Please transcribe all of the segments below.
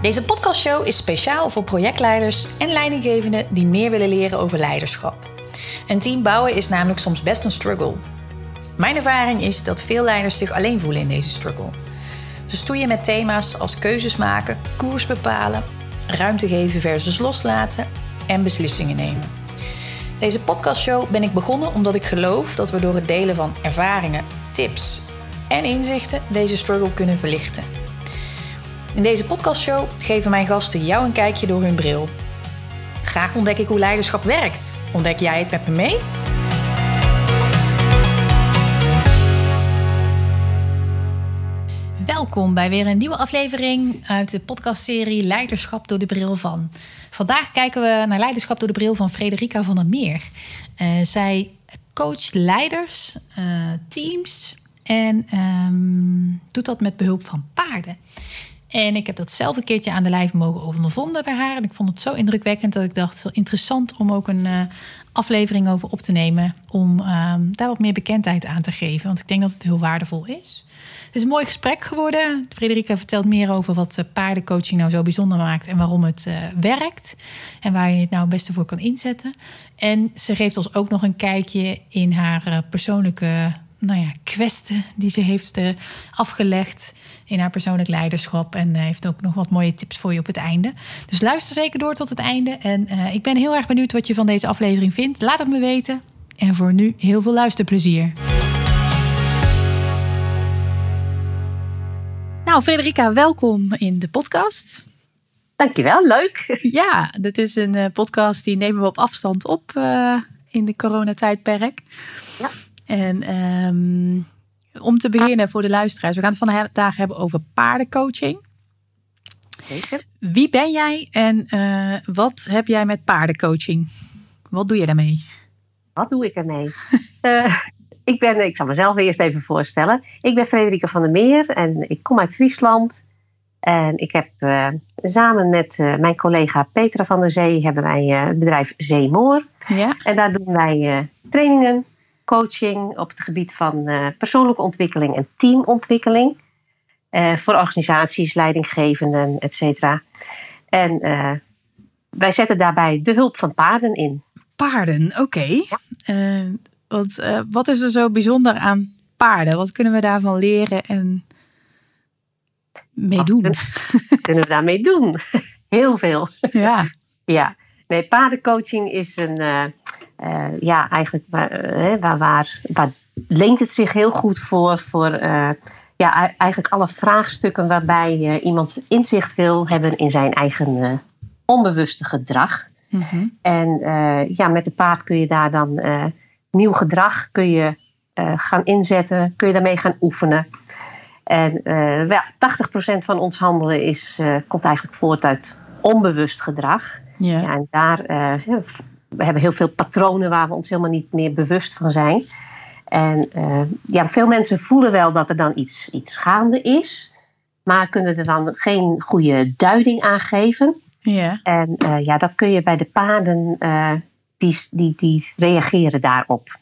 Deze podcastshow is speciaal voor projectleiders en leidinggevenden die meer willen leren over leiderschap. Een team bouwen is namelijk soms best een struggle. Mijn ervaring is dat veel leiders zich alleen voelen in deze struggle. Ze stoeien met thema's als keuzes maken, koers bepalen, ruimte geven versus loslaten en beslissingen nemen. Deze podcastshow ben ik begonnen omdat ik geloof dat we door het delen van ervaringen, tips en inzichten deze struggle kunnen verlichten. In deze podcastshow geven mijn gasten jou een kijkje door hun bril. Graag ontdek ik hoe leiderschap werkt. Ontdek jij het met me mee? Welkom bij weer een nieuwe aflevering uit de podcastserie Leiderschap door de bril van. Vandaag kijken we naar leiderschap door de bril van Frederica van der Meer. Uh, zij coacht leiders, uh, teams en um, doet dat met behulp van paarden. En ik heb dat zelf een keertje aan de lijf mogen ondervonden bij haar. En ik vond het zo indrukwekkend dat ik dacht, het interessant om ook een uh, aflevering over op te nemen. Om uh, daar wat meer bekendheid aan te geven. Want ik denk dat het heel waardevol is. Het is een mooi gesprek geworden. Frederica vertelt meer over wat uh, paardencoaching nou zo bijzonder maakt. En waarom het uh, werkt. En waar je het nou het beste voor kan inzetten. En ze geeft ons ook nog een kijkje in haar persoonlijke nou ja, kwesten die ze heeft uh, afgelegd in haar persoonlijk leiderschap. En uh, heeft ook nog wat mooie tips voor je op het einde. Dus luister zeker door tot het einde. En uh, ik ben heel erg benieuwd wat je van deze aflevering vindt. Laat het me weten. En voor nu heel veel luisterplezier. Nou, Frederica, welkom in de podcast. Dankjewel, leuk. Ja, dit is een podcast die nemen we op afstand op in de coronatijdperk. Ja. En um, om te beginnen voor de luisteraars, we gaan het vandaag hebben over paardencoaching. Zeker. Wie ben jij en uh, wat heb jij met paardencoaching? Wat doe je daarmee? Wat doe ik ermee? uh, ik ben, ik zal mezelf eerst even voorstellen. Ik ben Frederike van der Meer en ik kom uit Friesland. En ik heb uh, samen met mijn collega Petra van der Zee hebben wij het bedrijf Zeemoor. Ja. En daar doen wij trainingen, coaching op het gebied van uh, persoonlijke ontwikkeling en teamontwikkeling. Uh, voor organisaties, leidinggevenden, et cetera. En uh, wij zetten daarbij de hulp van paarden in. Paarden, oké. Okay. Ja. want wat is er zo bijzonder aan paarden? Wat kunnen we daarvan leren en mee doen? Wat kunnen we daarmee doen? Heel veel. Ja. ja. Nee, paardencoaching is een uh, ja, eigenlijk waar, uh, waar, waar, waar, leent het zich heel goed voor, voor uh, ja, eigenlijk alle vraagstukken waarbij iemand inzicht wil hebben in zijn eigen onbewuste gedrag. Mm-hmm. En ja, met het paard kun je daar dan nieuw gedrag kun je, gaan inzetten, kun je daarmee gaan oefenen. En ja, 80% van ons handelen is, komt eigenlijk voort uit onbewust gedrag. Yeah. Ja, en daar we hebben heel veel patronen waar we ons helemaal niet meer bewust van zijn. En uh, ja, veel mensen voelen wel dat er dan iets, iets gaande is, maar kunnen er dan geen goede duiding aan geven. Ja. En uh, ja, dat kun je bij de paarden, uh, die, die, die reageren daarop.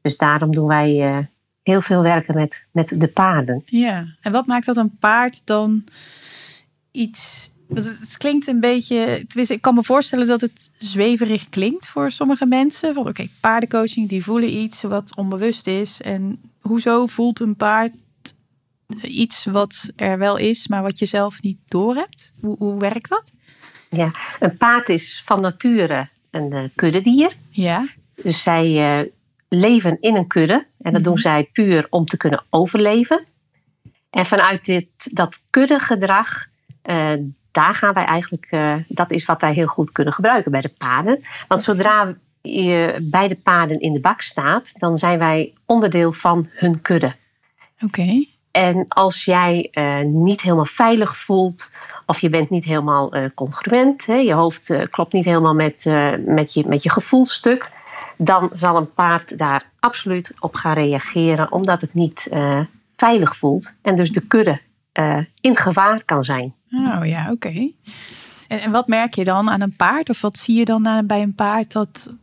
Dus daarom doen wij heel veel werken met, met de paarden. Ja, en wat maakt dat een paard dan iets het klinkt een beetje. Tenminste, ik kan me voorstellen dat het zweverig klinkt voor sommige mensen. Van oké, okay, paardencoaching, die voelen iets wat onbewust is. En hoezo voelt een paard iets wat er wel is, maar wat je zelf niet doorhebt? Hoe, hoe werkt dat? Ja, een paard is van nature een uh, kuddedier. Ja. Dus zij uh, leven in een kudde. En dat mm-hmm. doen zij puur om te kunnen overleven. En vanuit dit, dat kuddegedrag. Uh, daar gaan wij eigenlijk, uh, dat is wat wij heel goed kunnen gebruiken bij de paarden. Want zodra je bij de paarden in de bak staat, dan zijn wij onderdeel van hun kudde. Oké. Okay. En als jij uh, niet helemaal veilig voelt, of je bent niet helemaal uh, congruent, hè, je hoofd klopt niet helemaal met, met, je, met je gevoelstuk, dan zal een paard daar absoluut op gaan reageren, omdat het niet veilig voelt en dus de kudde in gevaar kan zijn. Oh ja, oké. Okay. En, en, wat merk je dan aan een paard? Of wat zie je dan aan, bij een paard dat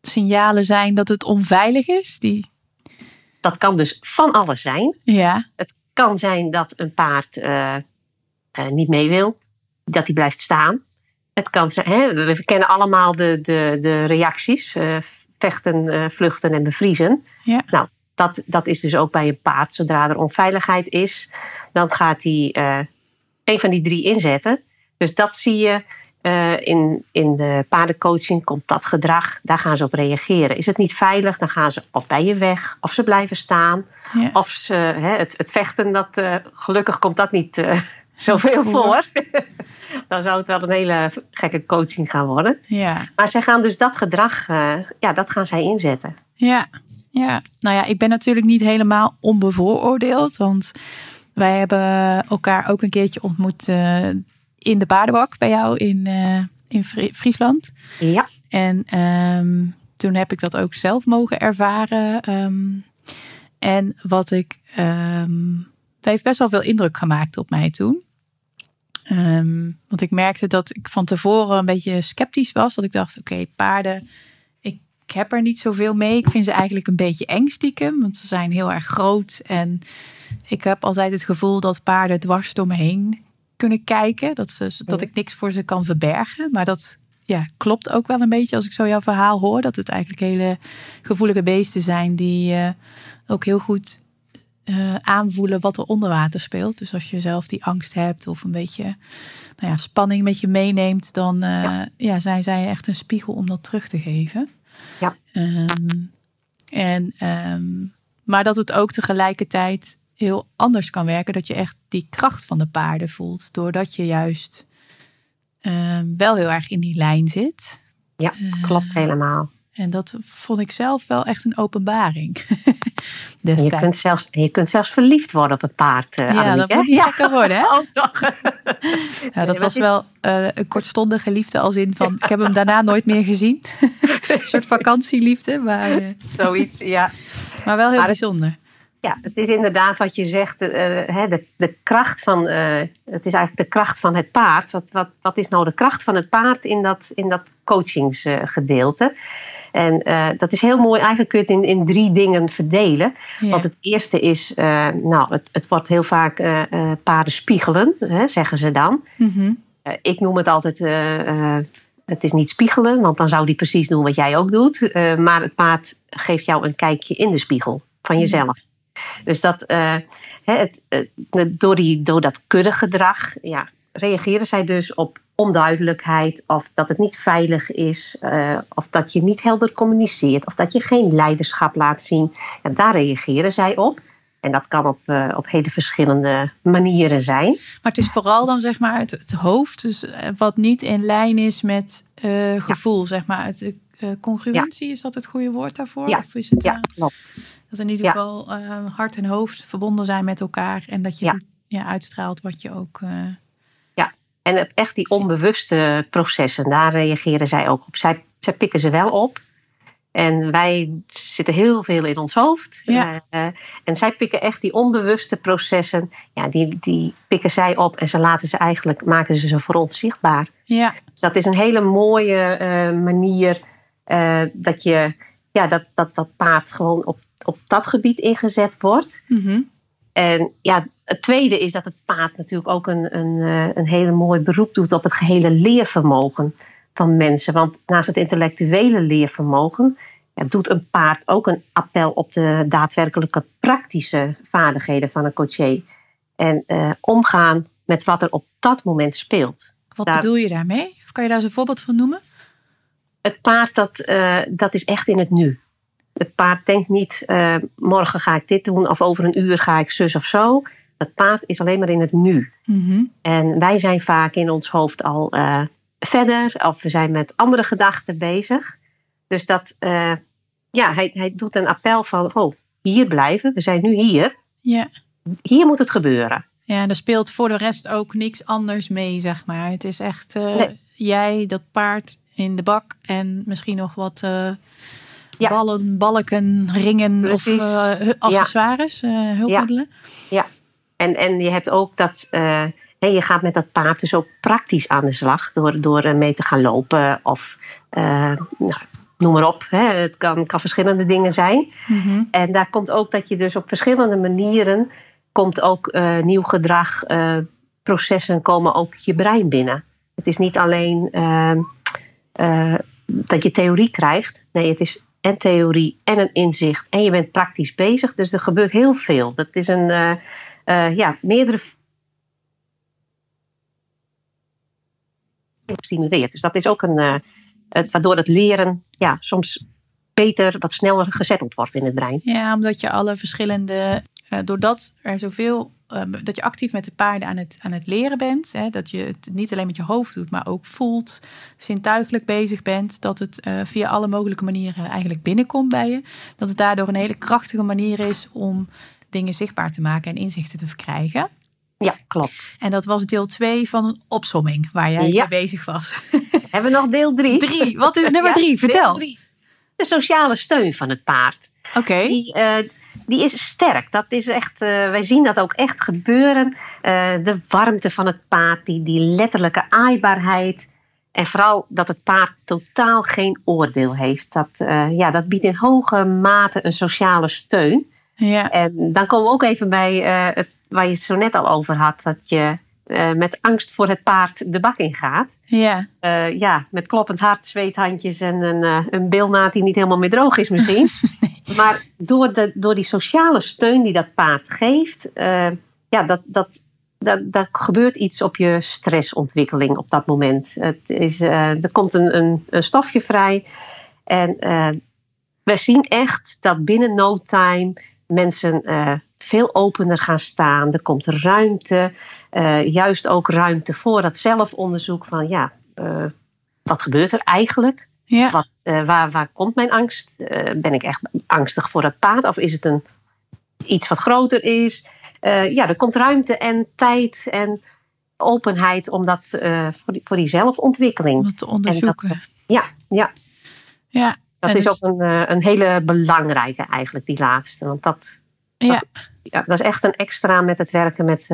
signalen zijn dat het onveilig is? Die... Dat kan dus van alles zijn. Ja. Het kan zijn dat een paard uh, uh, niet mee wil. dat die blijft staan. Het kan zijn, hè, we kennen allemaal de, de, de reacties: uh, vechten, vluchten en bevriezen. Ja. Nou, dat, dat is dus ook bij een paard. Zodra er onveiligheid is, dan gaat hij een van die drie inzetten. Dus dat zie je in, in de paardencoaching. Komt dat gedrag, daar gaan ze op reageren. Is het niet veilig, dan gaan ze of bij je weg, of ze blijven staan. Ja. Of ze, hè, het, het vechten, dat, gelukkig komt dat niet zoveel voor. voor. dan zou het wel een hele gekke coaching gaan worden. Ja. Maar zij gaan dus dat gedrag, ja, dat gaan zij inzetten. Ja. ja, nou ja, ik ben natuurlijk niet helemaal onbevooroordeeld. Want wij hebben elkaar ook een keertje ontmoet uh, in de paardenbak bij jou in, uh, in Friesland. Ja. En um, toen heb ik dat ook zelf mogen ervaren. Um, en wat ik. Um, het heeft best wel veel indruk gemaakt op mij toen. Um, want ik merkte dat ik van tevoren een beetje sceptisch was. Dat ik dacht, oké, okay, paarden, ik, ik heb er niet zoveel mee. Ik vind ze eigenlijk een beetje eng stiekem. Want ze zijn heel erg groot. En ik heb altijd het gevoel dat paarden dwars door me heen kunnen kijken. Dat, ze, dat ik niks voor ze kan verbergen. Maar dat ja, klopt ook wel een beetje als ik zo jouw verhaal hoor. Dat het eigenlijk hele gevoelige beesten zijn die uh, ook heel goed uh, aanvoelen wat er onder water speelt. Dus als je zelf die angst hebt of een beetje nou ja, spanning met je meeneemt, dan uh, ja. ja. zijn zij echt een spiegel om dat terug te geven. Ja. Um, en, um, maar dat het ook tegelijkertijd heel anders kan werken. Dat je echt die kracht van de paarden voelt. Doordat je juist um, wel heel erg in die lijn zit. Ja, klopt uh, helemaal. En dat vond ik zelf wel echt een openbaring. En je, kunt zelfs, je kunt zelfs verliefd worden op een paard. Uh, ja, Annemiek, dat moet niet gekker worden, hè? Oh, ja, dat was wel uh, een kortstondige liefde als in van... Ik heb hem daarna nooit meer gezien. een soort vakantieliefde, maar... Uh, Zoiets, ja. Maar wel heel maar bijzonder. Ja, het is inderdaad wat je zegt. de, de kracht van... het is eigenlijk de kracht van het paard. Wat, wat, wat is nou de kracht van het paard in dat, in dat coachingsgedeelte? En uh, dat is heel mooi. Eigenlijk kun je het in, in drie dingen verdelen. Ja. Want het eerste is, uh, nou, het, het wordt heel vaak uh, paarden spiegelen, hè, zeggen ze dan. Mm -hmm. ik noem het altijd, het is niet spiegelen, want dan zou die precies doen wat jij ook doet. maar het paard geeft jou een kijkje in de spiegel van jezelf. Dus dat, het, het, door, die, door dat kuddegedrag, ja, reageren zij dus op onduidelijkheid of dat het niet veilig is uh, of dat je niet helder communiceert of dat je geen leiderschap laat zien. En daar reageren zij op. En dat kan op, uh, op hele verschillende manieren zijn. Maar het is vooral dan zeg maar het, het hoofd, dus wat niet in lijn is met uh, gevoel, ja. zeg maar. Het, congruentie, ja. is dat het goede woord daarvoor? Ja, of is het, ja klopt. Dat in ieder geval hart en hoofd verbonden zijn met elkaar en dat je ja. uitstraalt wat je ook en echt die onbewuste processen, daar reageren zij ook op. Zij, zij pikken ze wel op. En wij zitten heel veel in ons hoofd. Ja. Uh, en zij pikken echt die onbewuste processen, ja, die, die pikken zij op en ze laten ze eigenlijk, maken ze ze voor ons zichtbaar. Ja. Dus dat is een hele mooie uh, manier uh, dat je, ja, dat, dat, dat paard gewoon op, op dat gebied ingezet wordt. Mm -hmm. En ja, het tweede is dat het paard natuurlijk ook een, een, een hele mooi beroep doet op het gehele leervermogen van mensen. Want naast het intellectuele leervermogen ja, doet een paard ook een appel op de daadwerkelijke praktische vaardigheden van een coaché. En uh, omgaan met wat er op dat moment speelt. Wat daar, bedoel je daarmee? Of kan je daar eens een voorbeeld van noemen? Het paard dat, uh, dat is echt in het nu. Het paard denkt niet, uh, morgen ga ik dit doen of over een uur ga ik zus of zo. Het paard is alleen maar in het nu. Mm -hmm. En wij zijn vaak in ons hoofd al uh, verder of we zijn met andere gedachten bezig. Dus dat, ja, hij, hij doet een appel van, oh, hier blijven, we zijn nu hier. Ja. Hier moet het gebeuren. Ja, er speelt voor de rest ook niks anders mee, zeg maar. Het is echt nee. jij, dat paard in de bak en misschien nog wat ja. ballen, balken, ringen Precies. of uh, accessoires, ja. uh, hulpmiddelen. Ja, ja. En, en je hebt ook dat. Hey, je gaat met dat paard dus ook praktisch aan de slag door, door mee te gaan lopen of nou, noem maar op. Hè. Het kan, kan verschillende dingen zijn. Mm -hmm. En daar komt ook dat je dus op verschillende manieren komt ook nieuw gedrag processen komen ook je brein binnen. Het is niet alleen ehm, eh, dat je theorie krijgt. Nee, het is en theorie en een inzicht. En je bent praktisch bezig. Dus er gebeurt heel veel. Dat is een, uh, uh, ja, meerdere. stimuleert. Dus dat is ook een. Waardoor het leren ja, soms beter, wat sneller gezetteld wordt in het brein. Ja, omdat je alle verschillende. Doordat er zoveel Ehm, dat je actief met de paarden aan het, aan het leren bent. Hè, dat je het niet alleen met je hoofd doet, maar ook voelt, zintuigelijk bezig bent. Dat het eh, via alle mogelijke manieren eigenlijk binnenkomt bij je. Dat het daardoor een hele krachtige manier is om dingen zichtbaar te maken en inzichten te verkrijgen. Ja, klopt. En dat was deel 2 van een opsomming waar jij mee bezig was. Hebben we nog deel 3? 3. Wat is nummer 3? Vertel. De sociale steun van het paard. Oké. Uh, die is sterk. Dat is echt, uh, wij zien dat ook echt gebeuren. Uh, de warmte van het paard, die, die letterlijke aaibaarheid. En vooral dat het paard totaal geen oordeel heeft. Dat, uh, ja, dat biedt in hoge mate een sociale steun. Ja. En dan komen we ook even bij het, waar je het zo net al over had. Dat je met angst voor het paard de bak in gaat. Ja. ja, met kloppend hart, zweethandjes en een, een bilnaad die niet helemaal meer droog is misschien. Maar door, de, door die sociale steun die dat paard geeft, uh, ja, dat, dat, dat, dat gebeurt iets op je stressontwikkeling op dat moment. Het is, uh, er komt een, een, een, stofje vrij. En uh, we zien echt dat binnen no time mensen veel opener gaan staan. Er komt ruimte, juist ook ruimte voor dat zelfonderzoek van ja, wat gebeurt er eigenlijk? Ja. Wat, uh, waar, waar komt mijn angst? Uh, ben ik echt angstig voor het paard? Of is het een, iets wat groter is? Uh, ja, er komt ruimte en tijd en openheid om dat voor, die, voor die zelfontwikkeling. Om te onderzoeken. Dat, ja, ja. ja. Dat is dus... ook een, een hele belangrijke eigenlijk, die laatste. Want dat, ja. dat, ja, dat is echt een extra met het werken met,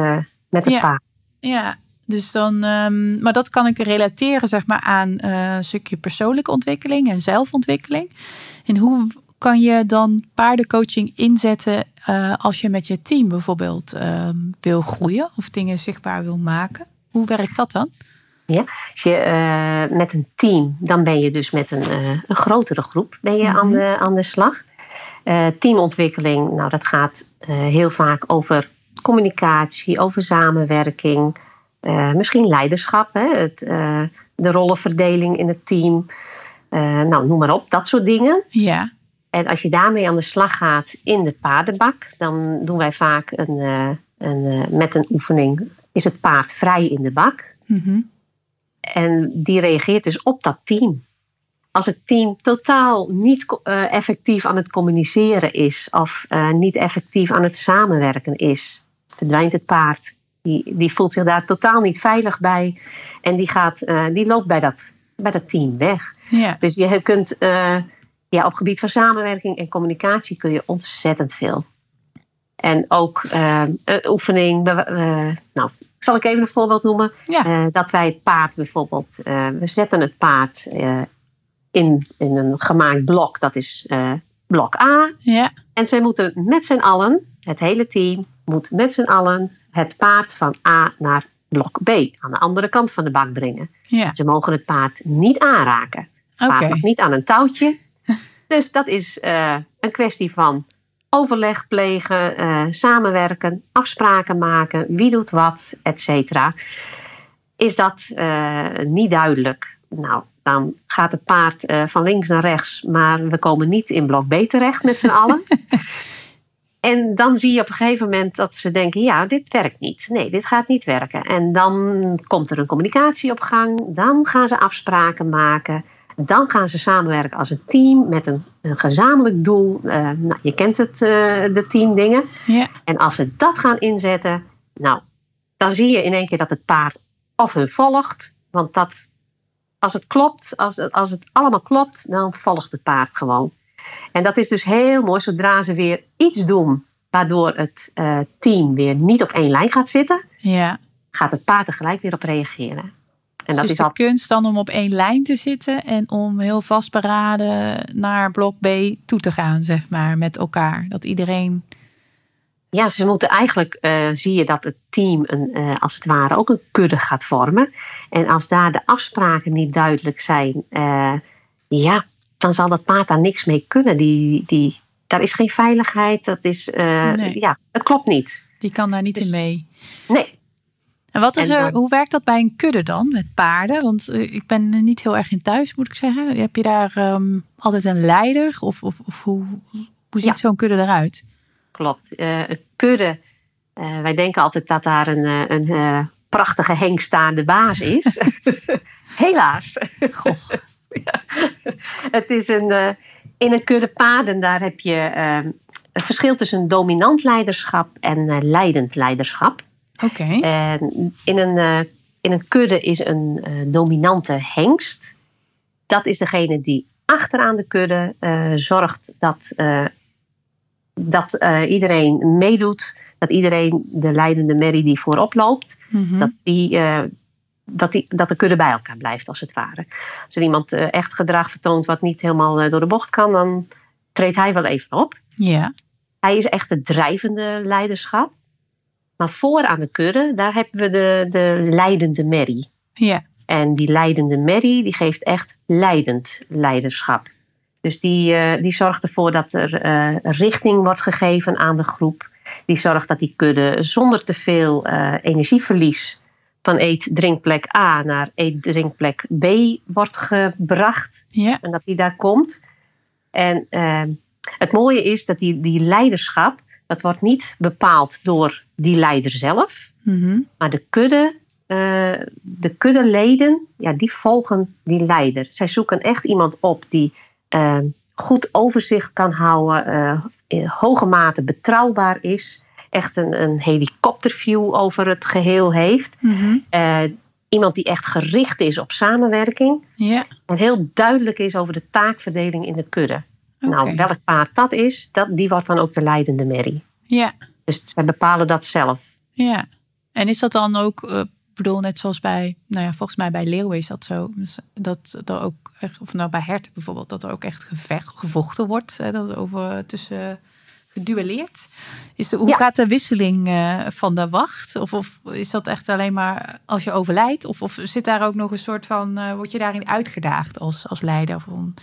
met het ja. paard. Ja, dus dan, um, maar dat kan ik relateren zeg maar, aan uh, een stukje persoonlijke ontwikkeling en zelfontwikkeling. En hoe kan je dan paardencoaching inzetten uh, als je met je team bijvoorbeeld uh, wil groeien of dingen zichtbaar wil maken? Hoe werkt dat dan? Ja, als je uh, met een team, dan ben je dus met een, een grotere groep ben je mm -hmm. aan, de, aan de slag. teamontwikkeling, nou dat gaat heel vaak over communicatie, over samenwerking. Uh, misschien leiderschap, hè? Het, uh, de rollenverdeling in het team. Uh, nou, noem maar op, dat soort dingen. Ja. En als je daarmee aan de slag gaat in de paardenbak, dan doen wij vaak een, een, met een oefening: is het paard vrij in de bak? -hmm. En die reageert dus op dat team. Als het team totaal niet effectief aan het communiceren is of niet effectief aan het samenwerken is, verdwijnt het paard die, die voelt zich daar totaal niet veilig bij. En die, gaat, uh, die loopt bij dat, bij dat team weg. Ja. Dus je kunt uh, ja, op gebied van samenwerking en communicatie kun je ontzettend veel. En ook uh, oefening. nou, zal ik even een voorbeeld noemen? Ja. dat wij het paard bijvoorbeeld. we zetten het paard in, in een gemaakt blok. Dat is blok A. Ja. En zij moeten met z'n allen, het hele team, moet met z'n allen het paard van A naar blok B aan de andere kant van de bak brengen. Ja. Ze mogen het paard niet aanraken. Het okay. paard mag niet aan een touwtje. dus dat is uh, een kwestie van overleg plegen, uh, samenwerken, afspraken maken, wie doet wat, et cetera. Is dat uh, niet duidelijk? Nou, dan gaat het paard van links naar rechts, maar we komen niet in blok B terecht met z'n allen. En dan zie je op een gegeven moment dat ze denken: ja, dit werkt niet. Nee, dit gaat niet werken. En dan komt er een communicatie op gang. Dan gaan ze afspraken maken. Dan gaan ze samenwerken als een team met een, een gezamenlijk doel. Uh, nou, je kent het, uh, de teamdingen. Ja. En als ze dat gaan inzetten, nou, dan zie je in één keer dat het paard of hun volgt. Want dat, als het klopt, als het, als het allemaal klopt, dan volgt het paard gewoon. En dat is dus heel mooi zodra ze weer iets doen waardoor het uh, team weer niet op één lijn gaat zitten, ja. gaat het paard er gelijk weer op reageren. En dat dus is de al... kunst dan om op één lijn te zitten en om heel vastberaden naar blok B toe te gaan, zeg maar, met elkaar. Dat iedereen ja, ze moeten eigenlijk, uh, zie je dat het team een, uh, als het ware ook een kudde gaat vormen. En als daar de afspraken niet duidelijk zijn, ja, dan zal dat paard daar niks mee kunnen. Die, die, daar is geen veiligheid, dat is, nee. ja, het klopt niet. Die kan daar niet dus, in mee. Nee. En wat is er, hoe werkt dat bij een kudde dan met paarden? Want ik ben niet heel erg in thuis, moet ik zeggen. Heb je daar um, altijd een leider? Of, of, of hoe, hoe ziet ja. zo'n kudde eruit? klopt. Uh, een kudde, uh, wij denken altijd dat daar een, een prachtige hengstaande baas is. Helaas. Goh. Ja. Het is een, in een kudde paden, daar heb je het verschil tussen dominant leiderschap en leidend leiderschap. Oké. Okay. En in een, in een kudde is een dominante hengst. Dat is degene die achteraan de kudde zorgt dat dat iedereen meedoet, dat iedereen de leidende merrie die voorop loopt, mm-hmm. dat, die, dat, die, dat de kudde bij elkaar blijft als het ware. Als er iemand uh, echt gedrag vertoont wat niet helemaal door de bocht kan, dan treedt hij wel even op. Ja. Hij is echt het drijvende leiderschap. Maar voor aan de kudde, daar hebben we de, de leidende merrie. Ja. En die leidende merrie, die geeft echt leidend leiderschap. Dus die, uh, die zorgt ervoor dat er uh, richting wordt gegeven aan de groep. Die zorgt dat die kudde zonder te veel uh, energieverlies van eet-drinkplek A naar eet-drinkplek B wordt gebracht. Ja. En dat die daar komt. En het mooie is dat die, die leiderschap, dat wordt niet bepaald door die leider zelf. Mm-hmm. Maar de kudde de kuddeleden, ja, die volgen die leider. Zij zoeken echt iemand op die uh, goed overzicht kan houden, uh, in hoge mate betrouwbaar is, echt een, een helikopterview over het geheel heeft. Mm-hmm. Uh, iemand die echt gericht is op samenwerking yeah. en heel duidelijk is over de taakverdeling in de kudde. Okay. Nou, welk paard dat is, dat, die wordt dan ook de leidende merrie. Ja. Dus zij bepalen dat zelf. Ja. En is dat dan ook bedoel, net zoals bij, nou ja, volgens mij bij leeuwen is dat zo. Dus dat er ook, of nou bij herten bijvoorbeeld, dat er ook echt gevecht, gevochten wordt. Hè, dat er over tussen geduelleerd. Is de, hoe ja. gaat de wisseling uh, van de wacht? Of, of, is dat echt alleen maar als je overlijdt? Of, of zit daar ook nog een soort van, uh, word je daarin uitgedaagd als, als leider? Of een,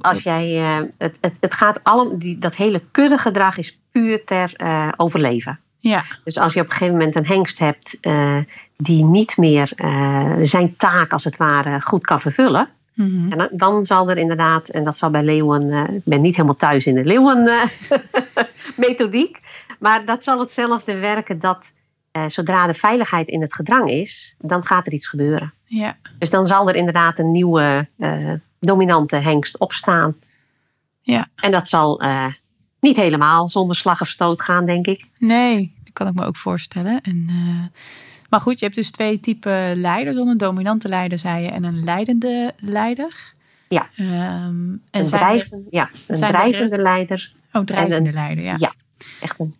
als jij, uh, het, het, het gaat allemaal, die, dat hele kuddegedrag is puur ter overleven. Ja. Dus als je op een gegeven moment een hengst hebt die niet meer zijn taak als het ware goed kan vervullen. Mm-hmm. En dan, zal er inderdaad, en dat zal bij leeuwen, uh, ik ben niet helemaal thuis in de leeuwen-methodiek, maar dat zal hetzelfde werken dat zodra de veiligheid in het gedrang is, dan gaat er iets gebeuren. Ja. Dus dan zal er inderdaad een nieuwe dominante hengst opstaan. Ja. En dat zal niet helemaal zonder slag of stoot gaan, denk ik. Nee, dat kan ik me ook voorstellen. En, uh, maar goed, je hebt dus twee typen leiders. Een dominante leider, zei je, en een leidende leider. Ja. Um, en een drijvende, ja, een drijvende er... leider. Oh, drijvende een, leider, ja. Ja, echt een...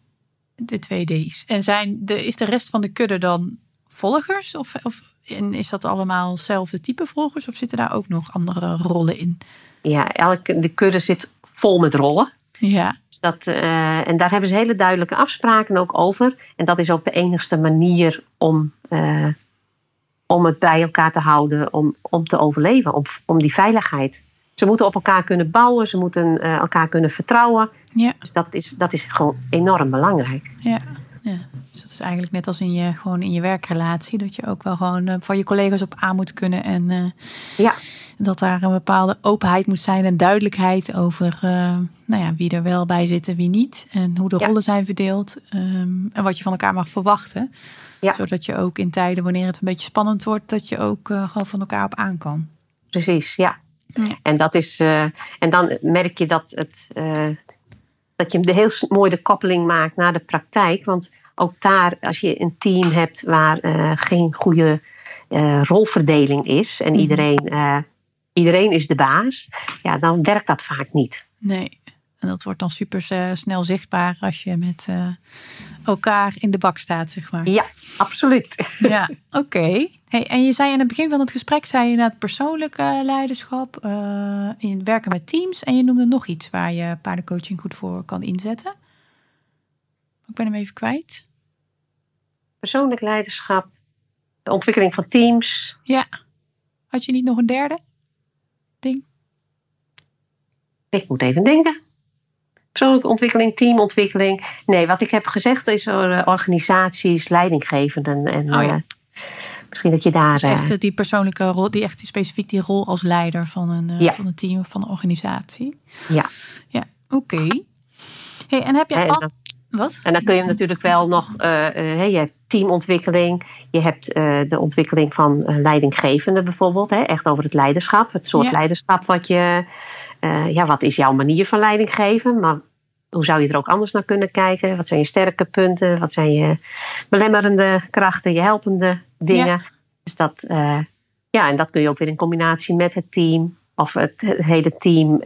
De twee D's. En zijn de, is de rest van de kudde dan volgers? Of, of en is dat allemaal hetzelfde type volgers? Of zitten daar ook nog andere rollen in? Ja, elke, de kudde zit vol met rollen. Ja. Dat, uh, en daar hebben ze hele duidelijke afspraken ook over. En dat is ook de enigste manier om, uh, om het bij elkaar te houden, om, om te overleven, om, om die veiligheid. Ze moeten op elkaar kunnen bouwen, ze moeten uh, elkaar kunnen vertrouwen. Ja. Dus dat is, dat is gewoon enorm belangrijk. Ja. Ja, dus dat is eigenlijk net als in je, gewoon in je werkrelatie. Dat je ook wel gewoon van je collega's op aan moet kunnen. En ja. Dat daar een bepaalde openheid moet zijn en duidelijkheid over uh, nou ja, wie er wel bij zit en wie niet. En hoe de Ja. rollen zijn verdeeld. Um, en wat je van elkaar mag verwachten. Ja. Zodat je ook in tijden wanneer het een beetje spannend wordt, dat je ook uh, gewoon van elkaar op aan kan. Precies, ja. Ja. En, dat is, uh, en dan merk je dat, het, dat je de heel mooi de koppeling maakt naar de praktijk. Want ook daar, als je een team hebt waar geen goede rolverdeling is en Mhm. iedereen, iedereen is de baas, ja, dan werkt dat vaak niet. Nee. En dat wordt dan super uh, snel zichtbaar als je met uh, elkaar in de bak staat, zeg maar. Ja, absoluut. Ja, oké. Okay. Hey, en je zei in het begin van het gesprek, zei je het persoonlijke leiderschap, uh, in werken met teams. En je noemde nog iets waar je paardencoaching goed voor kan inzetten. Ik ben hem even kwijt. Persoonlijk leiderschap, de ontwikkeling van teams. Ja. Had je niet nog een derde ding? Ik moet even denken. Persoonlijke ontwikkeling, teamontwikkeling. Nee, wat ik heb gezegd is uh, organisaties, leidinggevenden. En Oh ja. eh, misschien dat je daar. Dus echt eh, eh, die persoonlijke rol, die echt specifiek die rol als leider van een, eh, Ja. van een team of van een organisatie. Ja. Ja, oké. Hey, en heb je al... Wat? en dan kun je natuurlijk wel nog. eh, eh, hey, je hebt teamontwikkeling. Je hebt eh, de ontwikkeling van leidinggevenden bijvoorbeeld. Hè, echt over het leiderschap. Het soort Ja. leiderschap wat je. ja, wat is jouw manier van leiding geven? Maar hoe zou je er ook anders naar kunnen kijken? Wat zijn je sterke punten? Wat zijn je belemmerende krachten, je helpende dingen? Ja. Dus dat, ja, en dat kun je ook weer in combinatie met het team of het, het hele team.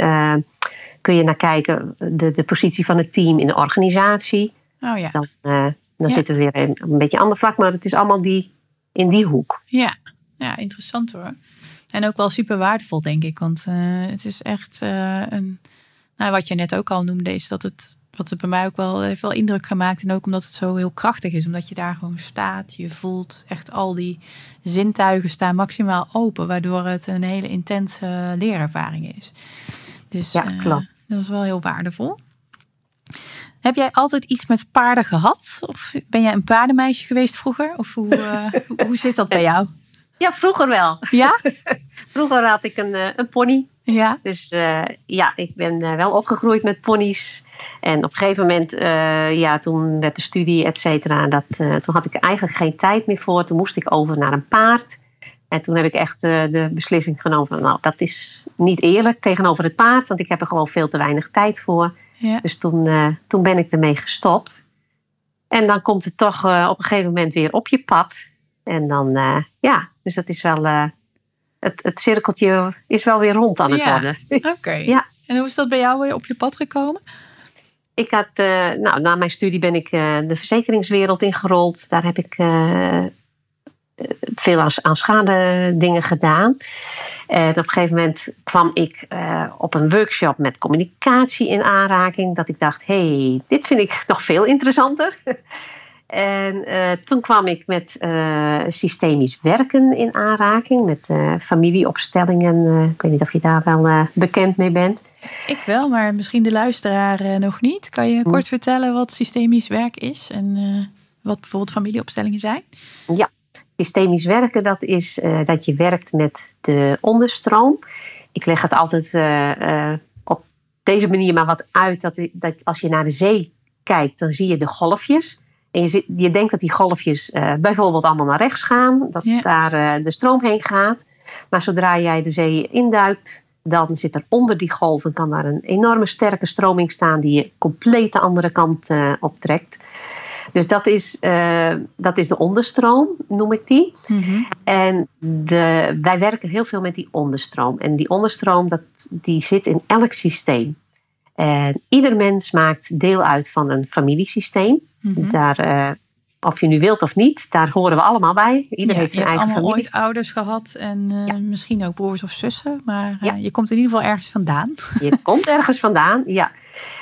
Kun je naar kijken, de, de positie van het team in de organisatie. Oh ja. Dan, eh, dan Ja. zitten we weer een, een beetje ander vlak, maar het is allemaal die, in die hoek. Ja. ja, interessant hoor. En ook wel super waardevol, denk ik. Want eh, het is echt eh, een. Nou, wat je net ook al noemde, is dat het. Wat het bij mij ook wel heeft wel indruk gemaakt. En ook omdat het zo heel krachtig is. Omdat je daar gewoon staat. Je voelt echt al die zintuigen staan maximaal open. Waardoor het een hele intense leerervaring is. Dus Ja, klopt. Dat is wel heel waardevol. Heb jij altijd iets met paarden gehad? Of ben jij een paardenmeisje geweest vroeger? Of hoe, eh, hoe, zit dat bij jou? Ja, vroeger wel. Ja? Vroeger had ik een, eh, een pony. Ja. Dus eh, ja, ik ben wel opgegroeid met ponies. En op een gegeven moment, ja, toen werd de studie, et cetera. Dat, toen had ik eigenlijk geen tijd meer voor. Toen moest ik over naar een paard. En toen heb ik echt eh, de beslissing genomen van, nou, dat is niet eerlijk tegenover het paard. Want ik heb er gewoon veel te weinig tijd voor. Ja. Dus toen, eh, toen ben ik ermee gestopt. En dan komt het toch eh, op een gegeven moment weer op je pad. En dan, ja, dus dat is wel, het, het cirkeltje is wel weer rond aan het Ja. worden. Oké. Ja. En hoe is dat bij jou weer op je pad gekomen? Ik had, nou, na mijn studie ben ik de verzekeringswereld ingerold. Daar heb ik veel aan, aan schade dingen gedaan. En op een gegeven moment kwam ik eh, op een workshop met communicatie in aanraking. Dat ik dacht, hey, dit vind ik nog veel interessanter. En eh, toen kwam ik met eh, systemisch werken in aanraking. Met eh, familieopstellingen. Eh, ik weet niet of je daar wel eh, bekend mee bent. Ik wel, maar misschien de luisteraar eh, nog niet. Kan je kort vertellen wat systemisch werk is en eh, wat bijvoorbeeld familieopstellingen zijn? Systemisch werken, dat is eh, dat je werkt met de onderstroom. Ik leg het altijd eh, eh, op deze manier maar wat uit. Dat, dat als je naar de zee kijkt, dan zie je de golfjes. En je, zit, je denkt dat die golfjes bijvoorbeeld allemaal naar rechts gaan. Dat Ja. daar de stroom heen gaat. Maar zodra jij de zee induikt, dan zit er onder die golven kan daar een enorme sterke stroming staan die je compleet de andere kant optrekt. Dus dat is, eh, dat is de onderstroom, noem ik die. En de, wij werken heel veel met die onderstroom. En die onderstroom dat, die zit in elk systeem. En ieder mens maakt deel uit van een familiesysteem. Mhm. Daar, eh, of je nu wilt of niet, daar horen we allemaal bij. Ieder Ja, heeft je zijn eigen allemaal familie. ooit ouders gehad en eh, Ja. misschien ook broers of zussen. Maar Ja. je komt in ieder geval ergens vandaan. Je komt ergens vandaan, ja.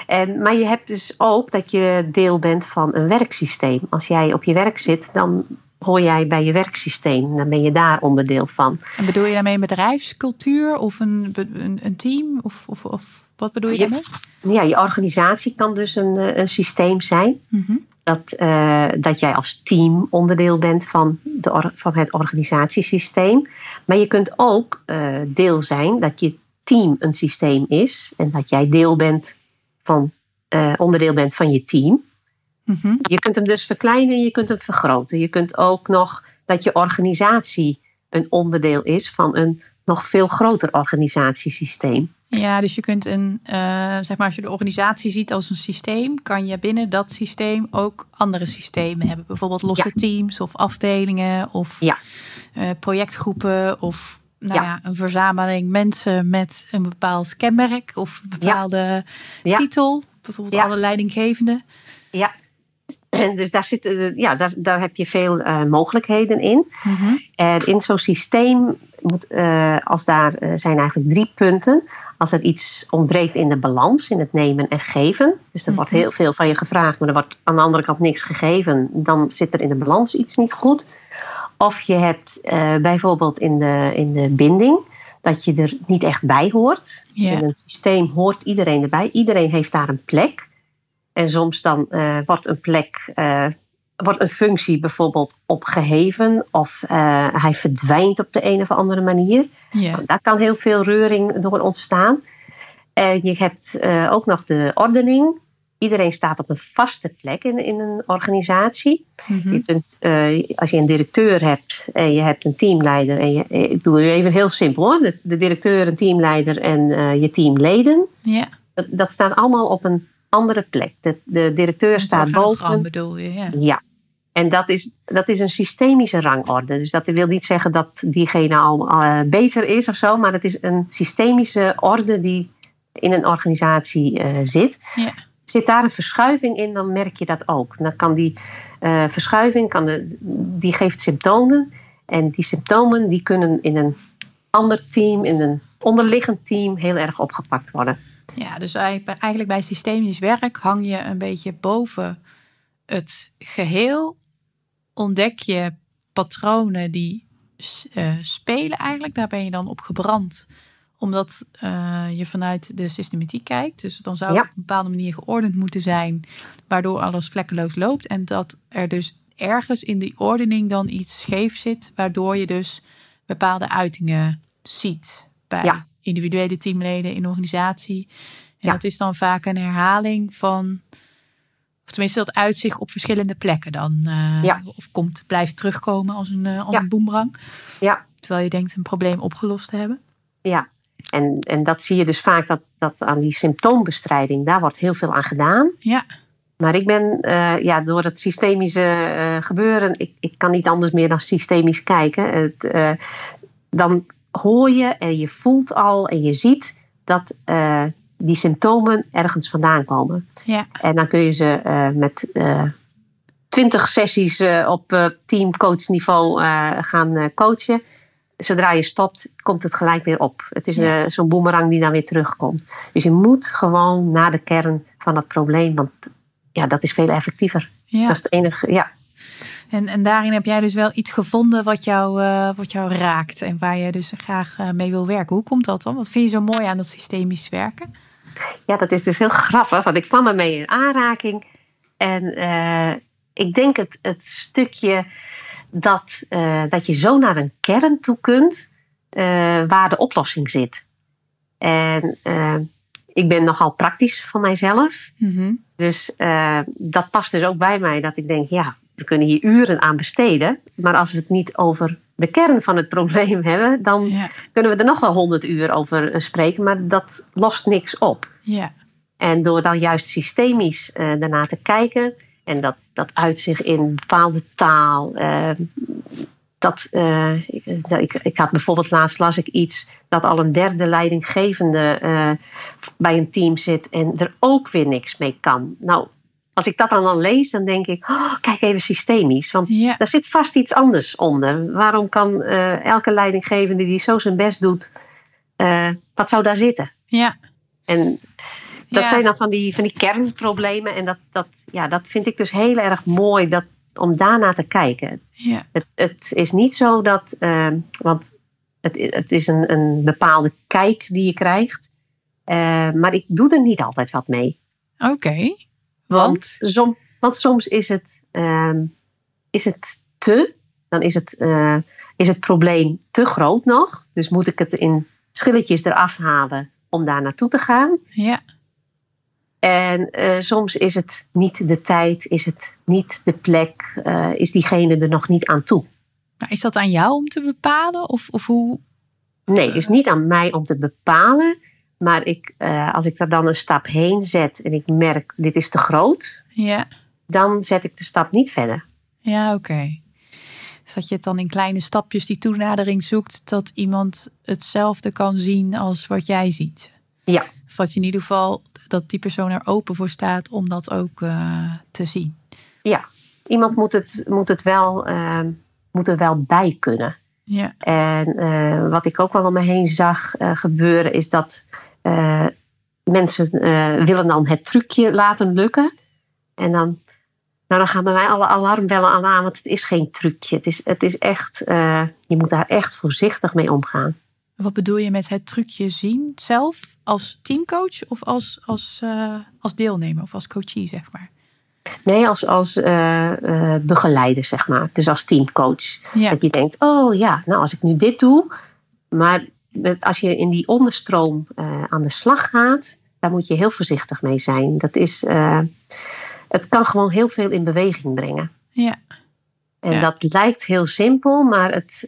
En, maar je hebt dus ook dat je deel bent van een werksysteem. Als jij op je werk zit, dan hoor jij bij je werksysteem. Dan ben je daar onderdeel van. En bedoel je daarmee een bedrijfscultuur of een, een, een team? Of, of, of wat bedoel je Je- daarmee? Ja, je organisatie kan dus een, eh, een systeem zijn. Mhm. Dat, eh, dat jij als team onderdeel bent van, de van het organisatiesysteem. Maar je kunt ook eh, deel zijn dat je team een systeem is. En dat jij deel bent van, eh, onderdeel bent van je team. Mhm. Je kunt hem dus verkleinen, je kunt hem vergroten. Je kunt ook nog dat je organisatie een onderdeel is van een nog veel groter organisatiesysteem. Ja, dus je kunt een, eh, zeg maar, als je de organisatie ziet als een systeem, kan je binnen dat systeem ook andere systemen hebben. Bijvoorbeeld losse teams of afdelingen of Ja. eh, projectgroepen of nou Ja. ja. een verzameling mensen met een bepaald kenmerk of een bepaalde Ja. titel. Bijvoorbeeld alle leidinggevenden. Ja. En dus daar, zitten, eh, ja, daar, daar heb je veel eh, mogelijkheden in. En in zo'n systeem moet, eh, als daar zijn eigenlijk drie punten. als er iets ontbreekt in de balans, in het nemen en geven. Dus er wordt Mhm. heel veel van je gevraagd, maar er wordt aan de andere kant niks gegeven. Dan zit er in de balans iets niet goed. Of je hebt eh, bijvoorbeeld in de, in de binding dat je er niet echt bij hoort. In een systeem hoort iedereen erbij. Iedereen heeft daar een plek. En soms dan eh, wordt een plek, eh, wordt een functie bijvoorbeeld opgeheven. Of hij verdwijnt op de een of andere manier. Ja. Daar kan heel veel reuring door ontstaan. En je hebt ook nog de ordening. Iedereen staat op een vaste plek in, in een organisatie. Mhm. Je kunt, eh, als je een directeur hebt en je hebt een teamleider. En je, ik doe het even heel simpel hoor. De, de directeur, een teamleider en eh, je teamleden. ja. Dat, dat staan allemaal op een andere plek. De, de directeur Het staat boven. bedoel je, ja. Ja. En dat is, dat is een systemische rangorde. Dus dat wil niet zeggen dat diegene al eh, beter is of zo. Maar het is een systemische orde die in een organisatie eh, zit. Ja. Zit daar een verschuiving in, dan merk je dat ook. Dan kan die eh, verschuiving, kan de, die geeft symptomen. En die symptomen die kunnen in een ander team, in een onderliggend team, heel erg opgepakt worden. Ja, dus eigenlijk bij systemisch werk hang je een beetje boven het geheel. Ontdek je patronen die eh, spelen eigenlijk. Daar ben je dan op gebrand. Omdat eh, je vanuit de systematiek kijkt. Dus dan zou het Ja. op een bepaalde manier geordend moeten zijn. Waardoor alles vlekkeloos loopt. En dat er dus ergens in die ordening dan iets scheef zit. Waardoor je dus bepaalde uitingen ziet. Bij Ja. individuele teamleden in organisatie. En Ja. dat is dan vaak een herhaling van. Of tenminste, dat uitzicht op verschillende plekken dan. eh, Ja. Of komt, blijft terugkomen als een, eh, als Ja. een boemerang. Ja. Terwijl je denkt een probleem opgelost te hebben. Ja, en, en dat zie je dus vaak dat, dat aan die symptoombestrijding, daar wordt heel veel aan gedaan. Ja. Maar ik ben eh, ja, door het systemische eh, gebeuren, ik, ik kan niet anders meer dan systemisch kijken. Het, eh, dan hoor je en je voelt al en je ziet dat die symptomen ergens vandaan komen. Ja. En dan kun je ze met twintig sessies op teamcoachniveau gaan coachen. Zodra je stopt, komt het gelijk weer op. Het is Ja. eh, zo'n boemerang die dan weer terugkomt. Dus je moet gewoon naar de kern van het probleem. Want ja, dat is veel effectiever. ja. Dat is het enige. Ja, En, en daarin heb jij dus wel iets gevonden wat jou, eh, wat jou raakt. En waar je dus graag eh, mee wil werken. Hoe komt dat dan? Wat vind je zo mooi aan dat systemisch werken? ja, dat is dus heel grappig. Want ik kwam ermee in aanraking. En ik denk het, het stukje dat, eh, dat je zo naar een kern toe kunt. eh, waar de oplossing zit. En eh, ik ben nogal praktisch van mijzelf. Mhm. Dus dat past dus ook bij mij. Dat ik denk, ja, we kunnen hier uren aan besteden. Maar als we het niet over de kern van het probleem hebben, dan kunnen we er nog wel honderd uur over spreken. Maar dat lost niks op. Ja. En door dan juist systemisch daarna te kijken. En dat, dat uit zich in bepaalde taal. eh, dat, eh, ik, ik, ik had bijvoorbeeld laatst las ik iets dat al een derde leidinggevende eh, bij een team zit en er ook weer niks mee kan. Nou, als ik dat dan, dan lees, dan denk ik, oh, kijk even systemisch. Want Ja. daar zit vast iets anders onder. Waarom kan eh, elke leidinggevende die zo zijn best doet, wat zou daar zitten? Ja. En dat Ja. zijn dan van die, van die kernproblemen. En dat, dat, ja, dat vind ik dus heel erg mooi dat, om daarna te kijken. Ja. Het, het is niet zo dat, eh, want het, het is een, een bepaalde kijk die je krijgt. Eh, maar ik doe er niet altijd wat mee. Oké. Want? som- want soms is het, ehm, is het te, dan is het, eh, is het probleem te groot nog. Dus moet ik het in schilletjes eraf halen om daar naartoe te gaan. Ja. En eh, soms is het niet de tijd, is het niet de plek, eh, is diegene er nog niet aan toe. Maar is dat aan jou om te bepalen? Of, of hoe? Nee, het is niet aan mij om te bepalen. Maar ik, eh, als ik daar dan een stap heen zet en ik merk dit is te groot, Ja. dan zet ik de stap niet verder. Ja, oké. Dus dat je het dan in kleine stapjes die toenadering zoekt, dat iemand hetzelfde kan zien als wat jij ziet. Ja, Of dat je in ieder geval dat die persoon er open voor staat om dat ook eh, te zien. ja. iemand moet het, moet het wel, eh, moet er wel bij kunnen. Ja. En uh, wat ik ook wel om me heen zag uh, gebeuren, is dat mensen willen dan het trucje laten lukken. En dan, nou, dan gaan bij mij alle alarmbellen aan, want het is geen trucje. Het is, het is echt, je moet daar echt voorzichtig mee omgaan. Wat bedoel je met het trucje zien zelf als teamcoach of als, als, als deelnemer of als coachie, zeg maar? Nee, als, als uh, uh, begeleider, zeg maar. Dus als teamcoach. Dat je denkt, oh ja, nou als ik nu dit doe. Maar als je in die onderstroom uh, aan de slag gaat, daar moet je heel voorzichtig mee zijn. Dat is, het kan gewoon heel veel in beweging brengen. Ja. En ja. dat lijkt heel simpel, maar het,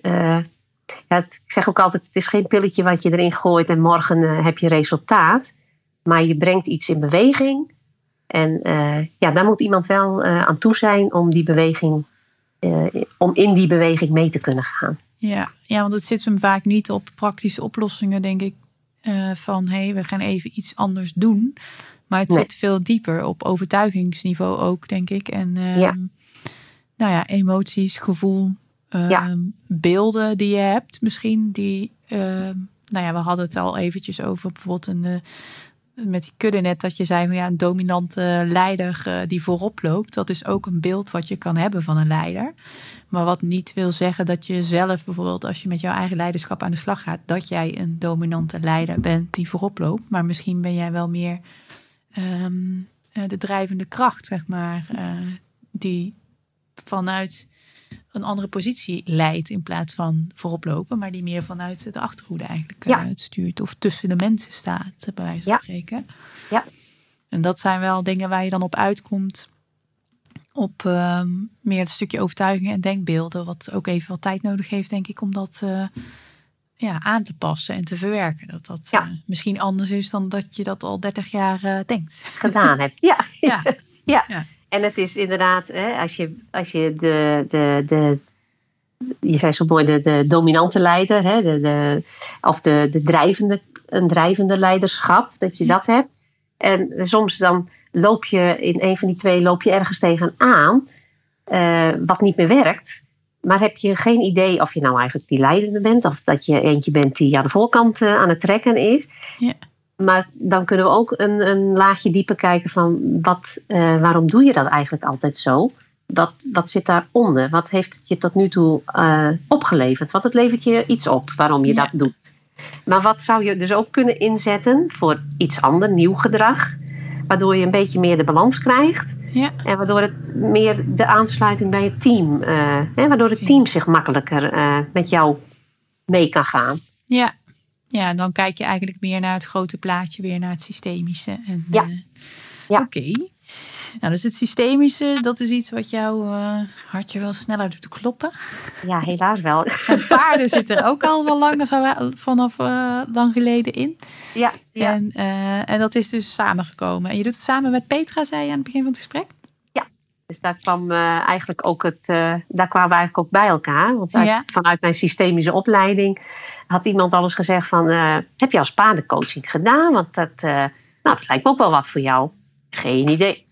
ja, ik zeg ook altijd, het is geen pilletje wat je erin gooit en morgen heb je resultaat. Maar je brengt iets in beweging en uh, ja, daar moet iemand wel uh, aan toe zijn om die beweging, om in die beweging mee te kunnen gaan. Ja, ja want het zit hem vaak niet op praktische oplossingen, denk ik. van hé, hey, we gaan even iets anders doen. Maar het nee. zit veel dieper op overtuigingsniveau ook, denk ik. En ja. nou ja, emoties, gevoel, ja. beelden die je hebt misschien. Die, nou ja, we hadden het al eventjes over bijvoorbeeld een met die kudde net dat je zei van ja, een dominante leider uh, die voorop loopt. Dat is ook een beeld wat je kan hebben van een leider. Maar wat niet wil zeggen dat je zelf bijvoorbeeld als je met jouw eigen leiderschap aan de slag gaat, dat jij een dominante leider bent die voorop loopt. Maar misschien ben jij wel meer um, de drijvende kracht, zeg maar, die vanuit een andere positie leidt in plaats van voorop lopen, maar die meer vanuit de achterhoede eigenlijk ja. uitstuurt of tussen de mensen staat, bij wijze van ja. spreken. Ja. En dat zijn wel dingen waar je dan op uitkomt op um, meer het stukje overtuigingen en denkbeelden, wat ook even wat tijd nodig heeft, denk ik, om dat uh, ja, aan te passen en te verwerken. Dat dat ja. uh, misschien anders is dan dat je dat al 30 jaar denkt. Gedaan hebt. Ja. ja. ja. En het is inderdaad, hè, als je, als je de, de, de, je zei zo mooi, de, de dominante leider, hè, de, de, of de, de drijvende, een drijvende leiderschap, dat je dat hebt. En soms dan loop je in een van die twee loop je ergens tegenaan, uh, wat niet meer werkt. Maar heb je geen idee of je nou eigenlijk die leidende bent, of dat je eentje bent die aan de voorkant uh, aan het trekken is. Ja. Maar dan kunnen we ook een, een laagje dieper kijken van wat, uh, waarom doe je dat eigenlijk altijd zo? Wat, wat zit daaronder? Wat heeft het je tot nu toe uh, opgeleverd? Wat het levert je iets op waarom je ja. dat doet? Maar wat zou je dus ook kunnen inzetten voor iets ander, nieuw gedrag? Waardoor je een beetje meer de balans krijgt. Ja. En waardoor het meer de aansluiting bij het team, uh, hè, waardoor het team zich makkelijker met jou mee kan gaan. Ja, ja, dan kijk je eigenlijk meer naar het grote plaatje, weer naar het systemische. En, ja. Uh, ja. Oké. Okay. Nou, dus het systemische, dat is iets wat jouw uh, hartje wel sneller doet kloppen. Ja, helaas wel. En paarden zitten er ook al wel lang, vanaf uh, lang geleden in. Ja. ja. En, uh, en dat is dus samengekomen. En je doet het samen met Petra, zei je aan het begin van het gesprek? Ja, dus daar kwam eigenlijk ook het, daar kwamen we eigenlijk ook bij elkaar. Want uit, ja. vanuit mijn systemische opleiding had iemand al eens gezegd van, uh, heb je als paardencoaching gedaan? Want dat, uh, nou, dat lijkt me ook wel wat voor jou. Geen idee.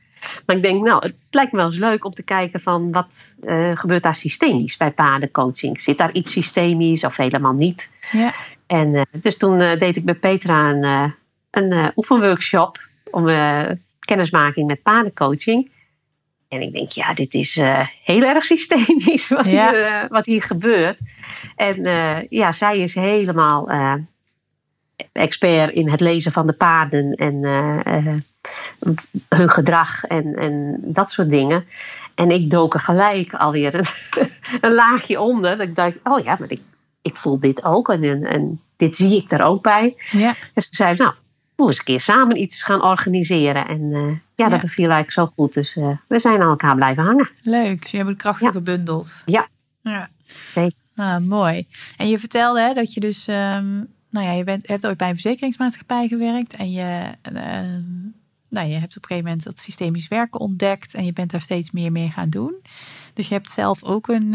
Maar ik denk, nou, het lijkt me wel eens leuk om te kijken van wat uh, gebeurt daar systemisch bij paardencoaching? Zit daar iets systemisch of helemaal niet? Ja. En dus toen deed ik bij Petra een, een oefenworkshop om kennismaking met paardencoaching. En ik denk, ja, dit is uh, heel erg systemisch wat, ja. hier, uh, wat hier gebeurt. En uh, ja, zij is helemaal expert in het lezen van de paarden en hun gedrag en, en dat soort dingen. En ik dook er gelijk alweer een, een laagje onder. Dat ik dacht, oh ja, maar ik, ik voel dit ook en, en dit zie ik er ook bij. Ja. Dus ze zei, nou, we eens een keer samen iets gaan organiseren. En ja, dat beviel eigenlijk zo goed. Dus uh, we zijn aan elkaar blijven hangen. Leuk, dus je hebt de krachten gebundeld. Ja. ja. Zeker. Ah, mooi. En je vertelde hè, dat je dus, um, nou ja, je bent, hebt ooit bij een verzekeringsmaatschappij gewerkt. En je, uh, nou, je hebt op een gegeven moment dat systemisch werken ontdekt. En je bent daar steeds meer mee gaan doen. Dus je hebt zelf ook een,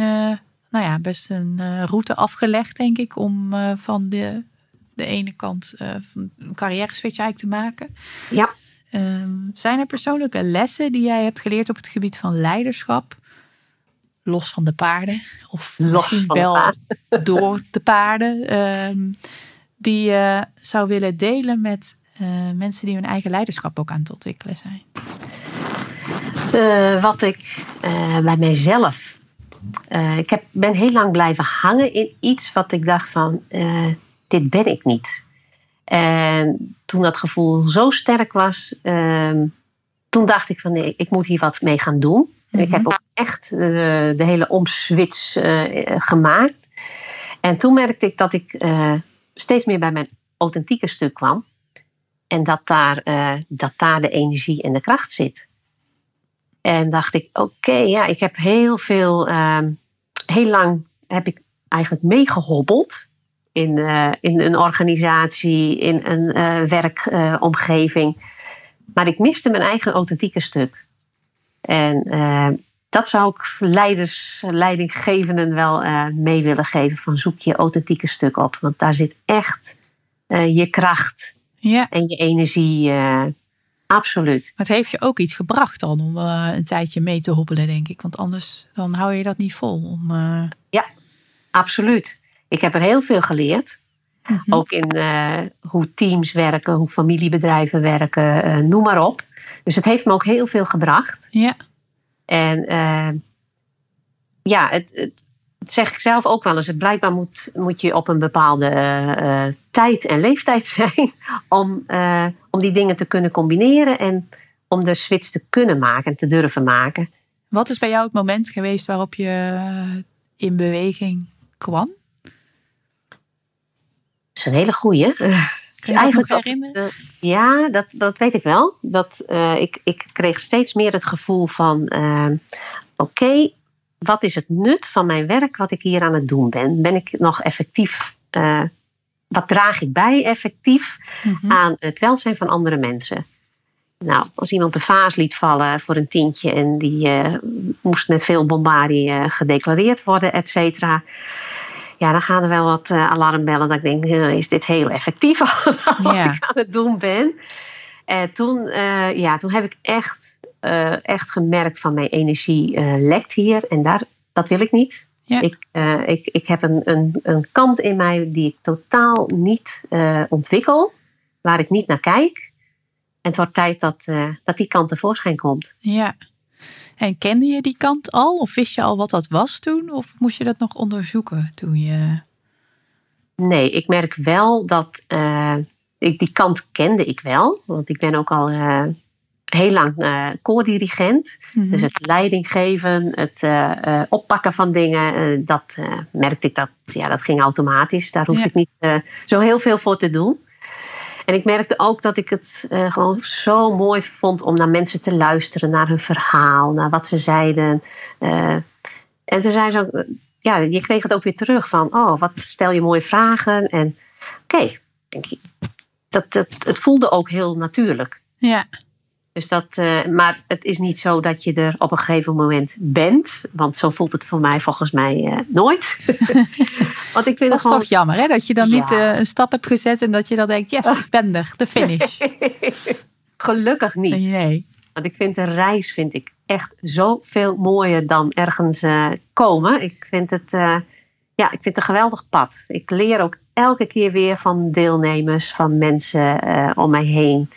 nou ja, best een route afgelegd, denk ik, om van de de ene kant een carrière switch eigenlijk te maken. Ja. Um, zijn er persoonlijke lessen die jij hebt geleerd op het gebied van leiderschap? los van de paarden. Of Los misschien de wel door de paarden. ehm, die je zou willen delen met eh, mensen die hun eigen leiderschap ook aan het ontwikkelen zijn. Eh, wat ik eh, bij mijzelf. ik heb, ben heel lang blijven hangen in iets wat ik dacht van, dit ben ik niet. En toen dat gevoel zo sterk was, ehm, toen dacht ik van nee, ik moet hier wat mee gaan doen. En ik Mhm. heb ook echt eh, de hele omswitch eh, gemaakt. En toen merkte ik dat ik eh, steeds meer bij mijn authentieke stuk kwam. En dat daar, dat daar de energie en de kracht zit. En dacht ik, oké, ja, ik heb heel veel, ehm, heel lang heb ik eigenlijk meegehobbeld in, eh, in een organisatie, in een eh, werkomgeving. maar ik miste mijn eigen authentieke stuk. En eh, dat zou ik leiders, leidinggevenden wel mee willen geven. Van zoek je authentieke stuk op. Want daar zit echt je kracht Ja, en je energie. absoluut. het heeft je ook iets gebracht dan om een tijdje mee te hobbelen, denk ik. Want anders dan hou je dat niet vol. Om, eh, Absoluut. Ik heb er heel veel geleerd. mhm. Ook in eh, hoe teams werken, hoe familiebedrijven werken, eh, noem maar op. Dus het heeft me ook heel veel gebracht. Ja, En eh, ja, het, het, zeg ik zelf ook wel eens. Het blijkbaar moet, moet je op een bepaalde tijd en leeftijd zijn om, om die dingen te kunnen combineren en om de switch te kunnen maken en te durven maken. Wat is bij jou het moment geweest waarop je in beweging kwam? Is een hele goeie. Eh, Kun je dat nog Eigenlijk herinneren? Ja, dat, dat weet ik wel. Dat, eh, ik, ik kreeg steeds meer het gevoel van: eh, oké, wat is het nut van mijn werk wat ik hier aan het doen ben? Ben ik nog effectief? eh, wat draag ik bij effectief Mhm. aan het welzijn van andere mensen? Nou, als iemand de vaas liet vallen voor een tientje en die eh, moest met veel bombardie eh, gedeclareerd worden, et cetera. Ja, dan gaan er wel wat eh, alarmbellen. Dat ik denk, eh, is dit heel effectief wat Ja. ik aan het doen ben? En toen, eh, ja, toen heb ik echt, echt gemerkt van mijn energie lekt hier. En daar, dat wil ik niet. Ja. Ik, ik, ik heb een, een, een kant in mij die ik totaal niet ontwikkel. Waar ik niet naar kijk. En het wordt tijd dat, dat die kant tevoorschijn komt. Ja. En kende je die kant al? Of wist je al wat dat was toen? Of moest je dat nog onderzoeken toen je... Nee, ik merk wel dat eh, ik, die kant kende ik wel. Want ik ben ook al eh, heel lang eh koordirigent. Mhm. Dus het leiding geven, het oppakken van dingen, dat merkte ik dat, ja, dat ging automatisch. Daar hoef Ja. ik niet zo heel veel voor te doen. En ik merkte ook dat ik het eh, gewoon zo mooi vond om naar mensen te luisteren, naar hun verhaal, naar wat ze zeiden. Eh, en toen zei ze ook, eh, ja, je kreeg het ook weer terug van, oh, wat stel je mooie vragen. En oké, dat, dat, het voelde ook heel natuurlijk. Ja, Dus dat, eh, maar het is niet zo dat je er op een gegeven moment bent. Want zo voelt het voor mij volgens mij eh, nooit. want ik vind dat is gewoon... toch jammer hè? Dat je dan niet eh, een stap hebt gezet en dat je dan denkt, yes, ik ben er, de finish. Gelukkig niet. Nee. Want ik vind de reis vind ik echt zoveel mooier dan ergens eh, komen. Ik vind het, eh, ja, ik vind het een geweldig pad. Ik leer ook elke keer weer van deelnemers, van mensen om mij heen.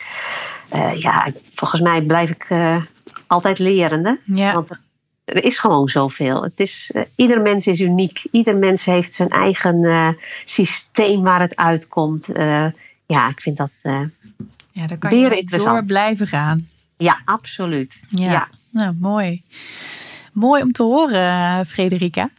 Ja, volgens mij blijf ik altijd lerende. Ja, Want er is gewoon zoveel. Het is, eh, ieder mens is uniek. Ieder mens heeft zijn eigen eh, systeem waar het uitkomt. Eh, ja, ik vind dat. ja dan kan weer je door blijven gaan. ja, absoluut. Ja. ja. Nou, mooi. Mooi om te horen, Frederica.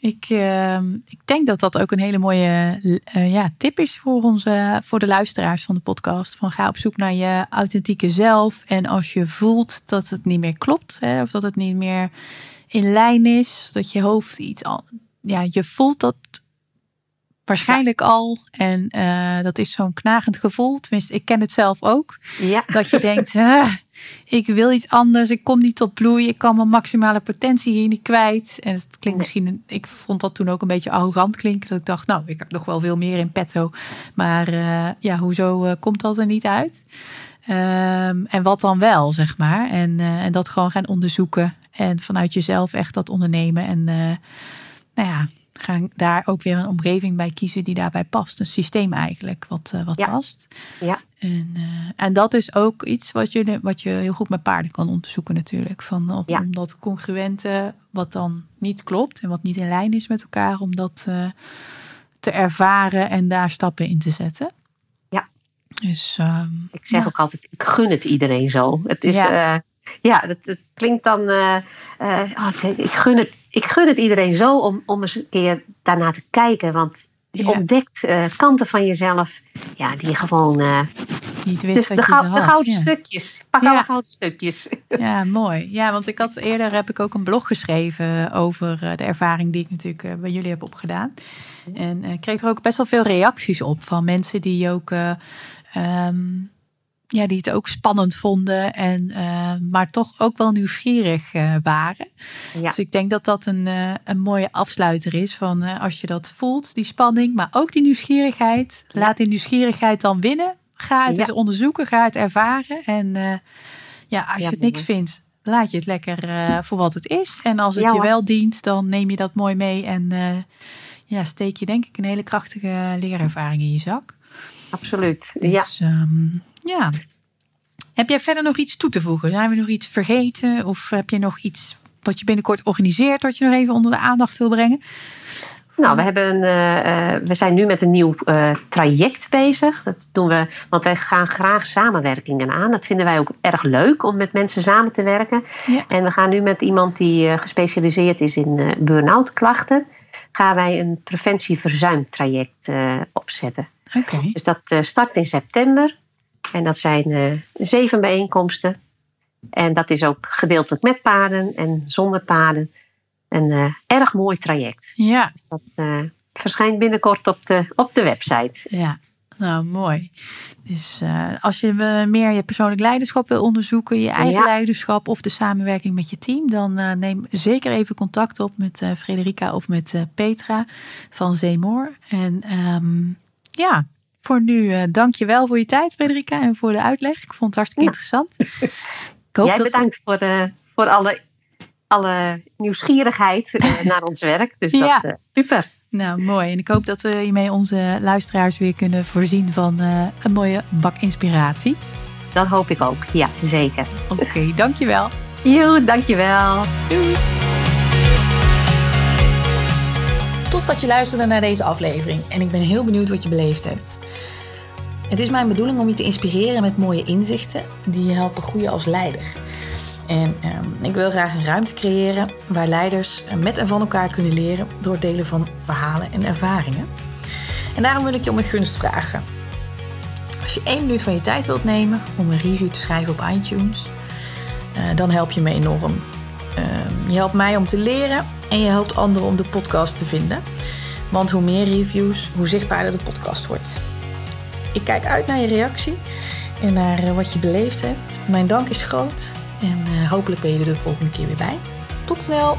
Ik, eh, ik denk dat dat ook een hele mooie eh, ja, tip is voor, onze, voor de luisteraars van de podcast. Van ga op zoek naar je authentieke zelf. En als je voelt dat het niet meer klopt, hè, of dat het niet meer in lijn is, dat je hoofd iets al. Ja, je voelt dat waarschijnlijk al. En eh, dat is zo'n knagend gevoel. Tenminste, ik ken het zelf ook. ja. Dat je denkt, ah, ik wil iets anders, ik kom niet tot bloei, ik kan mijn maximale potentie hier niet kwijt. En het klinkt Nee. misschien, een- ik vond dat toen ook een beetje arrogant klinken. Dat ik dacht, nou, ik heb nog wel veel meer in petto. Maar eh, ja, hoezo eh, komt dat er niet uit? Ehm, en wat dan wel, zeg maar. En, en dat gewoon gaan onderzoeken. En vanuit jezelf echt dat ondernemen. En nou ja, gaan daar ook weer een omgeving bij kiezen die daarbij past. Een systeem eigenlijk wat, uh, wat past. Ja. En, uh, en dat is ook iets wat je, wat je heel goed met paarden kan onderzoeken natuurlijk. Van, op, Ja. Om dat congruente, wat dan niet klopt en wat niet in lijn is met elkaar, om dat uh, te ervaren en daar stappen in te zetten. Ja. Dus, ehm, Ik zeg ja. ook altijd, ik gun het iedereen zo. Het is, Ja. ja, ja het, klinkt dan, eh, eh, oh, ik, gun het, ik gun het iedereen zo om, om eens een keer daarna te kijken. Want je Ja. ontdekt eh, kanten van jezelf, ja, die je gewoon, eh, niet wist dus dat de, je de gouden ja. stukjes. Pak Ja. alle gouden stukjes. Ja, mooi. Ja, want ik had eerder heb ik ook een blog geschreven over eh, de ervaring die ik natuurlijk bij jullie heb opgedaan. En ik kreeg er ook best wel veel reacties op van mensen die ook eh, ehm, ja, die het ook spannend vonden en eh, maar toch ook wel nieuwsgierig eh, waren. Ja. Dus ik denk dat dat een, eh, een mooie afsluiter is van als je dat voelt, die spanning, maar ook die nieuwsgierigheid. Ja. Laat die nieuwsgierigheid dan winnen. Ga het Ja. eens onderzoeken, ga het ervaren. En ja, als je Ja, het niks vindt, laat je het lekker voor wat het is. En als het Ja, je wel dient, dan neem je dat mooi mee en ja, steek je denk ik een hele krachtige leerervaring in je zak. Absoluut. Ja. Dus ehm, ja. Heb jij verder nog iets toe te voegen? Zijn we nog iets vergeten? Of heb je nog iets wat je binnenkort organiseert, wat je nog even onder de aandacht wil brengen? Nou, we, hebben, eh, eh, we zijn nu met een nieuw eh, traject bezig. Dat doen we, want wij gaan graag samenwerkingen aan. Dat vinden wij ook erg leuk om met mensen samen te werken. Ja. En we gaan nu met iemand die gespecialiseerd is in burn-out klachten, gaan wij een preventieverzuimtraject opzetten. Oké. Dus dat start in september. En dat zijn eh, zeven bijeenkomsten. En dat is ook gedeeltelijk met paarden en zonder paarden. Een eh, erg mooi traject. Ja, Dus dat eh, verschijnt binnenkort op de, op de website. ja. Nou, mooi. Dus als je meer je persoonlijk leiderschap wil onderzoeken, je eigen Ja. leiderschap of de samenwerking met je team, dan neem zeker even contact op met Frederica of met Petra van Zeemoor. En ehm, ja, voor nu eh dank je wel voor je tijd, Frederica, en voor de uitleg. Ik vond het hartstikke Ja. interessant. Ik hoop Jij dat bedankt voor, eh, voor alle, alle nieuwsgierigheid eh, naar ons werk. Dus Ja. dat super. Nou, mooi. En ik hoop dat we hiermee onze luisteraars weer kunnen voorzien van een mooie bak inspiratie. Dat hoop ik ook. Ja, zeker. Oké, dankjewel. Joe, dankjewel. Tof dat je luisterde naar deze aflevering en ik ben heel benieuwd wat je beleefd hebt. Het is mijn bedoeling om je te inspireren met mooie inzichten die je helpen groeien als leider. En ehm, ik wil graag een ruimte creëren waar leiders met en van elkaar kunnen leren door het delen van verhalen en ervaringen. En daarom wil ik je om een gunst vragen. Als je één minuut van je tijd wilt nemen om een review te schrijven op iTunes, eh, dan help je me enorm. Ehm, je helpt mij om te leren en je helpt anderen om de podcast te vinden. Want hoe meer reviews, hoe zichtbaarder de podcast wordt. Ik kijk uit naar je reactie en naar eh, wat je beleefd hebt. Mijn dank is groot en eh, hopelijk ben je er de volgende keer weer bij. Tot snel!